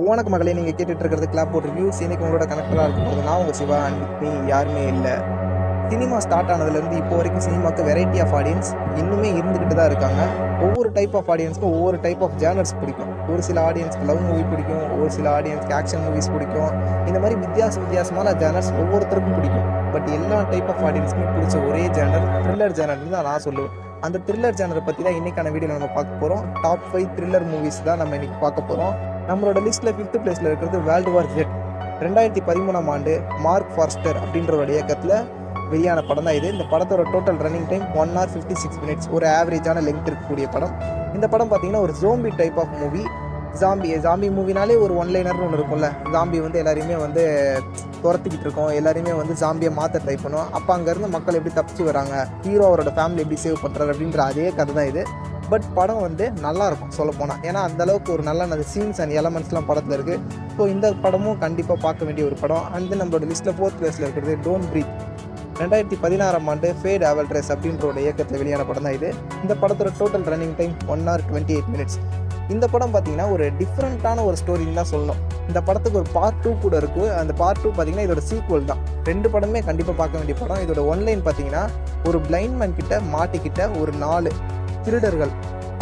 உனக்கு மகளே நீங்கள் கேட்டுட்டு இருக்கிறது கிளாப் போட்டு ரிவ்யூஸ் இன்னைக்கு உங்களோட கனெக்டராக இருக்கும் போது நான் உங்கள் சிவா அண்ட் வித் மீ யாருமே இல்லை. சினிமா ஸ்டார்ட் ஆனதுலேருந்து இப்போ வரைக்கும் சினிமாவுக்கு வெரைட்டி ஆஃப் ஆடியன்ஸ் இன்னுமே இருந்துக்கிட்டு தான் இருக்காங்க. ஒவ்வொரு டைப் ஆஃப் ஆடியன்ஸ்க்கும் ஒவ்வொரு டைப் ஆஃப் ஜேனர்ஸ் பிடிக்கும். ஒரு சில ஆடியன்ஸ்க்கு லவ் மூவி பிடிக்கும் ஒரு சில ஆடியன்ஸ்க்கு ஆக்ஷன் மூவிஸ் பிடிக்கும். இந்த மாதிரி வித்தியாச வித்தியாசமான ஜேனர்ஸ் ஒவ்வொருத்தருக்கும் பிடிக்கும். பட் எல்லா டைப் ஆஃப் ஆடியன்ஸ்க்குமே பிடிச்ச ஒரே ஜேனர் த்ரில்லர் ஜேனர்னு தான் நான் சொல்லுவேன். அந்த த்ரில்லர் ஜேனரை பற்றி தான் இன்றைக்கான வீடியோவில் நம்ம பார்க்க போகிறோம் டாப் ஃபைவ் த்ரில்லர் மூவிஸ் தான் நம்ம இன்னைக்கு பார்க்க போகிறோம் நம்மளோட லிஸ்ட்டில் ஃபிஃப்த் பிளேஸில் இருக்கிறது வேர்ல்டு வார் ஜெட் ரெண்டாயிரத்தி பதிமூணாம் ஆண்டு மார்க் ஃபார்ஸ்டர் அப்படின்றவருடைய இயக்கத்தில் வெளியான படம் தான் இது. இந்த படத்தோட total running time one hour fifty six minutes ஒரு ஆவரேஜான லெங்க் இருக்கக்கூடிய படம். இந்த படம் பார்த்தீங்கன்னா ஒரு zombie type of movie zombie zombie மூவினாலே ஒரு ஒன்லைனர்னு ஒன்று இருக்கும்ல. ஜாம்பி வந்து எல்லாரையுமே வந்து துரத்திக்கிட்டு இருக்கோம். எல்லாரையுமே வந்து ஜாம்பியை மாற்ற ட்ரை பண்ணுவோம். அப்போ அங்கேருந்து மக்கள் எப்படி தப்பிச்சு வராங்க? ஹீரோ அவரோட ஃபேமிலி எப்படி சேவ் பண்ணுறாரு அப்படின்ற அதே கதை தான் இது. பட் படம் வந்து நல்லா இருக்கும் சொல்ல போனால் ஏன்னா அந்த அளவுக்கு ஒரு நல்ல நல்ல சீன்ஸ் அண்ட் எலமெண்ட்ஸ்லாம் படத்தில் இருக்குது ஸோ இந்த படமும் கண்டிப்பாக பார்க்க வேண்டிய ஒரு படம். அண்ட் நம்மளோட லிஸ்ட்டில் ஃபோர்த் பிளேஸில் இருக்கிறது டோன்ட் ப்ரீத் ரெண்டாயிரத்தி பதினாறாம் ஆண்டு ஃபேட் அவல்ட்ரஸ் அப்படின்றோட இயக்கத்தில் வெளியான படம் தான் இது. இந்த படத்தோட total running time one hour twenty eight minutes இந்த படம் பார்த்தீங்கன்னா ஒரு டிஃப்ரெண்ட்டான ஒரு ஸ்டோரின்னு தான் சொல்லணும். இந்த படத்துக்கு ஒரு பார்ட் டூ கூட இருக்குது அந்த பார்ட் டூ பார்த்தீங்கன்னா இதோட சீக்வல் தான். ரெண்டு படமே கண்டிப்பாக பார்க்க வேண்டிய படம். இதோட ஒன்லைன் பார்த்தீங்கன்னா ஒரு பிளைண்ட் மேன் கிட்ட மாட்டிக்கிட்ட ஒரு நாலு. திருடர்கள்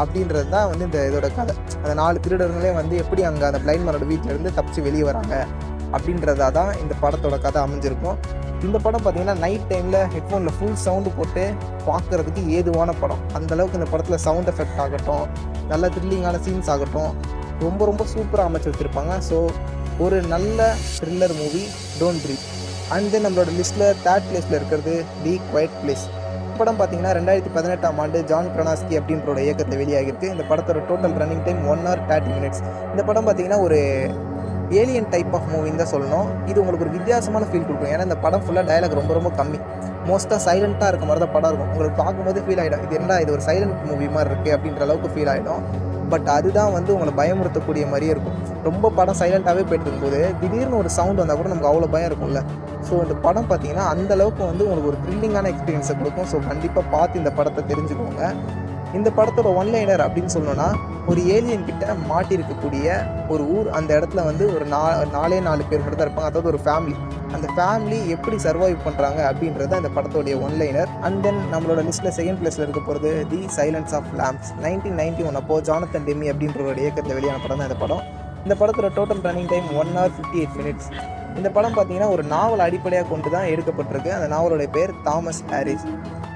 அப்படின்றது தான் வந்து இந்த இதோட கதை. அந்த நாலு திருடர்களே வந்து எப்படி அங்கே அந்த பிளைண்ட் மேனோட வீட்டிலேருந்து தப்பிச்சு வெளியே வராங்க அப்படின்றதா தான் இந்த படத்தோட கதை அமைஞ்சிருக்கும். இந்த படம் பார்த்தீங்கன்னா நைட் டைமில் ஹெட்ஃபோனில் ஃபுல் சவுண்டு போட்டு பார்க்குறதுக்கு ஏதுவான படம். அந்த அளவுக்கு இந்த படத்தில் சவுண்ட் எஃபெக்ட் ஆகட்டும் நல்ல த்ரில்லிங்கான சீன்ஸ் ஆகட்டும் ரொம்ப ரொம்ப சூப்பராக அமைச்சு வச்சுருப்பாங்க. ஸோ ஒரு நல்ல thriller movie don't breathe and then நம்மளோட லிஸ்ட்டில் தேர்ட் பிளேஸில் இருக்கிறது தி குவைட் பிளேஸ் படம் பார்த்தீங்கன்னா ரெண்டாயிரத்தி பதினெட்டாம் ஆண்டு ஜான் கிரனாஸ்கி அப்படின்றோட இயக்கத்தை வெளியாகிருக்கு இந்த படத்தோட total running time one hour thirty minutes இந்த படம் பார்த்தீங்கன்னா ஒரு ஏலியன் டைப் ஆஃப் மூவின்னு தான் சொல்லணும். இது உங்களுக்கு ஒரு வித்தியாசமான ஃபீல் கொடுக்கும். ஏன்னா இந்த படம் ஃபுல்லாக டயலாக் ரொம்ப ரொம்ப கம்மி. மோஸ்ட்டாக சைலண்ட்டாக இருக்க மாதிரி தான் படம் இருக்கும். உங்களுக்கு பார்க்கும்போது ஃபீல் ஆகிடும். இது என்ன இது ஒரு சைலண்ட் மூவி மாதிரி இருக்குது அப்படின்ற அளவுக்கு ஃபீல் ஆகிடும். பட் அதுதான் வந்து உங்களை பயமுறுத்தக்கூடிய மாதிரியே இருக்கும். ரொம்ப படம் சைலண்ட்டாகவே போயிட்டு இருக்கும்போது திடீர்னு ஒரு சவுண்ட் வந்தால் கூட நமக்கு அவ்வளோ பயம் இருக்கும்ல. ஸோ இந்த படம் பார்த்தீங்கன்னா அந்தளவுக்கு வந்து உங்களுக்கு ஒரு த்ரில்லிங்கான எக்ஸ்பீரியன்ஸை கொடுக்கும். ஸோ கண்டிப்பாக பார்த்து இந்த படத்தை தெரிஞ்சுக்கோங்க. இந்த படத்தோட ஒன்லைனர் அப்படின்னு சொல்லணும்னா ஒரு ஏலியன் கிட்ட மாட்டியிருக்கக்கூடிய ஒரு ஊர் அந்த இடத்துல வந்து ஒரு நா நாலே நாலு பேர் மட்டும் தான் இருப்பாங்க. அதாவது ஒரு ஃபேமிலி அந்த ஃபேமிலி எப்படி சர்வைவ் பண்ணுறாங்க அப்படின்றது அந்த படத்தோடைய ஒன்லைனர் அண்ட் தென் நம்மளோட லிஸ்ட்டில் செகண்ட் பிளேஸில் இருக்க போகிறது the silence of lambs nineteen ninety one அப்போ ஜானத்தன் டெமி அப்படின்றவரோட இயக்கத்தில் வெளியான படம் தான் இந்த படம். இந்த படத்தோட total running time one hour fifty eight minutes இந்த படம் பார்த்தீங்கன்னா ஒரு நாவல் அடிப்படையாக கொண்டு தான் எடுக்கப்பட்டிருக்கு. அந்த நாவலோட பேர் தாமஸ் ஹாரிஸ்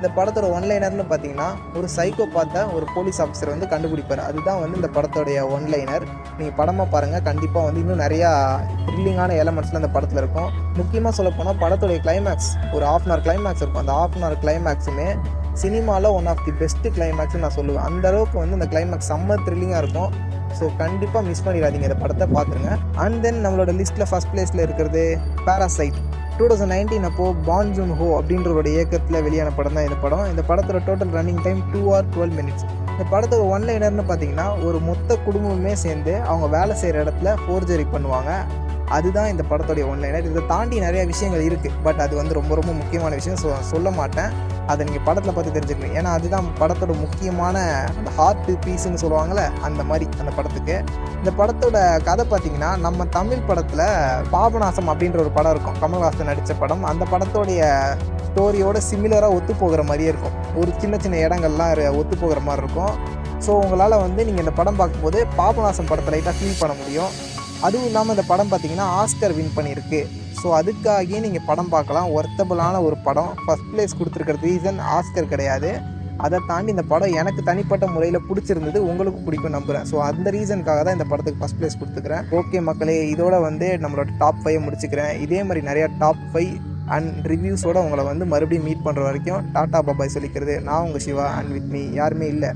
இந்த படத்தோட ஒன்லைனர்னு பார்த்தீங்கன்னா ஒரு சைக்கோ பார்த்த ஒரு போலீஸ் ஆஃபீஸர் வந்து கண்டுபிடிப்பார். அதுதான் வந்து இந்த படத்தோடைய ஒன்லைனர் நீங்கள் படமாக பாருங்கள் கண்டிப்பாக வந்து இன்னும் நிறையா த்ரில்லிங்கான எலமெண்ட்ஸில் அந்த படத்தில் இருக்கும். முக்கியமாக சொல்லப்போனால் படத்துடைய கிளைமேக்ஸ் ஒரு ஆஃப் அன் ஹவர் கிளைமேக்ஸ் இருக்கும். அந்த ஆஃப் அன் ஹவர் கிளைமேக்ஸுமே சினிமாவில் ஒன் ஆஃப் தி பெஸ்ட் கிளைமேக்ஸ்னு நான் சொல்லுவேன். அந்த அளவுக்கு வந்து அந்த கிளைமேக்ஸ் செம்ம த்ரில்லிங்காக இருக்கும். ஸோ கண்டிப்பாக மிஸ் பண்ணிடாதீங்க. இந்த படத்தை பார்த்துருங்க அண்ட் தென் நம்மளோட லிஸ்ட்டில் ஃபஸ்ட் பிளேஸில் இருக்கிறது பேராசைட் டூ தௌசண்ட் நைன்டீன் அப்போது பான் ஜூன் ஹோ அப்படின்றவரோட இயக்கத்தில் வெளியான படம் தான் இந்த படம். இந்த படத்தோட total running time two hour twelve minutes இந்த படத்தோட ஒன்லைனர்னு பார்த்தீங்கன்னா ஒரு மொத்த குடும்பமே சேர்ந்து அவங்க வேலை செய்கிற இடத்துல ஃபோர்ஜரி பண்ணுவாங்க. அதுதான் இந்த படத்தோடைய ஒன்லைனர் இதை தாண்டி நிறைய விஷயங்கள் இருக்குது பட் அது வந்து ரொம்ப ரொம்ப முக்கியமான விஷயம். சொ சொல்ல மாட்டேன். அதை நீங்கள் படத்தில் பார்த்து தெரிஞ்சுக்கணும். ஏன்னா அதுதான் படத்தோட முக்கியமான அந்த ஹார்ட் பீஸுன்னு சொல்லுவாங்கள்ல அந்த மாதிரி அந்த படத்துக்கு. இந்த படத்தோட கதை பார்த்தீங்கன்னா நம்ம தமிழ் படத்தில் பாபநாசம் அப்படின்ற ஒரு படம் இருக்கும். கமல்ஹாசன் நடித்த படம். அந்த படத்தோடைய ஸ்டோரியோட சிமிலராக ஒத்து போகிற மாதிரியே இருக்கும். ஒரு சின்ன சின்ன இடங்கள்லாம் ஒத்து போகிற மாதிரி இருக்கும். ஸோ உங்களால் வந்து நீங்கள் இந்த படம் பார்க்கும்போது பாபநாசம் படத்தை லைட்டாக ஃபீல் பண்ண முடியும். அதுவும் இல்லாமல் இந்த படம் பார்த்தீங்கன்னா ஆஸ்கர் வின் பண்ணியிருக்கு ஸோ அதுக்காகவே நீங்கள் படம் பார்க்கலாம். ஒர்த்தபிளான ஒரு படம். ஃபஸ்ட் பிளேஸ் கொடுத்துருக்கிறது ரீசன் ஆஸ்கர் கிடையாது. அதை தாண்டி இந்த படம் எனக்கு தனிப்பட்ட முறையில் பிடிச்சிருந்தது உங்களுக்கு பிடிக்கும் நம்புகிறேன் ஸோ அந்த ரீசனுக்காக தான் இந்த படத்துக்கு ஃபஸ்ட் பிளேஸ் கொடுத்துக்கிறேன். ஓகே மக்களே இதோட வந்து நம்மளோட டாப் ஃபைவ் முடிச்சுக்கிறேன். இதே மாதிரி நிறையா டாப் ஃபைவ் அண்ட் ரிவ்யூஸோட உங்களை வந்து மறுபடியும் மீட் பண்ணுற வரைக்கும் டாட்டா பாபாய் சொல்லிக்கிறது. நான் உங்கள் சிவா அண்ட் வித் மீ யாருமே இல்லை.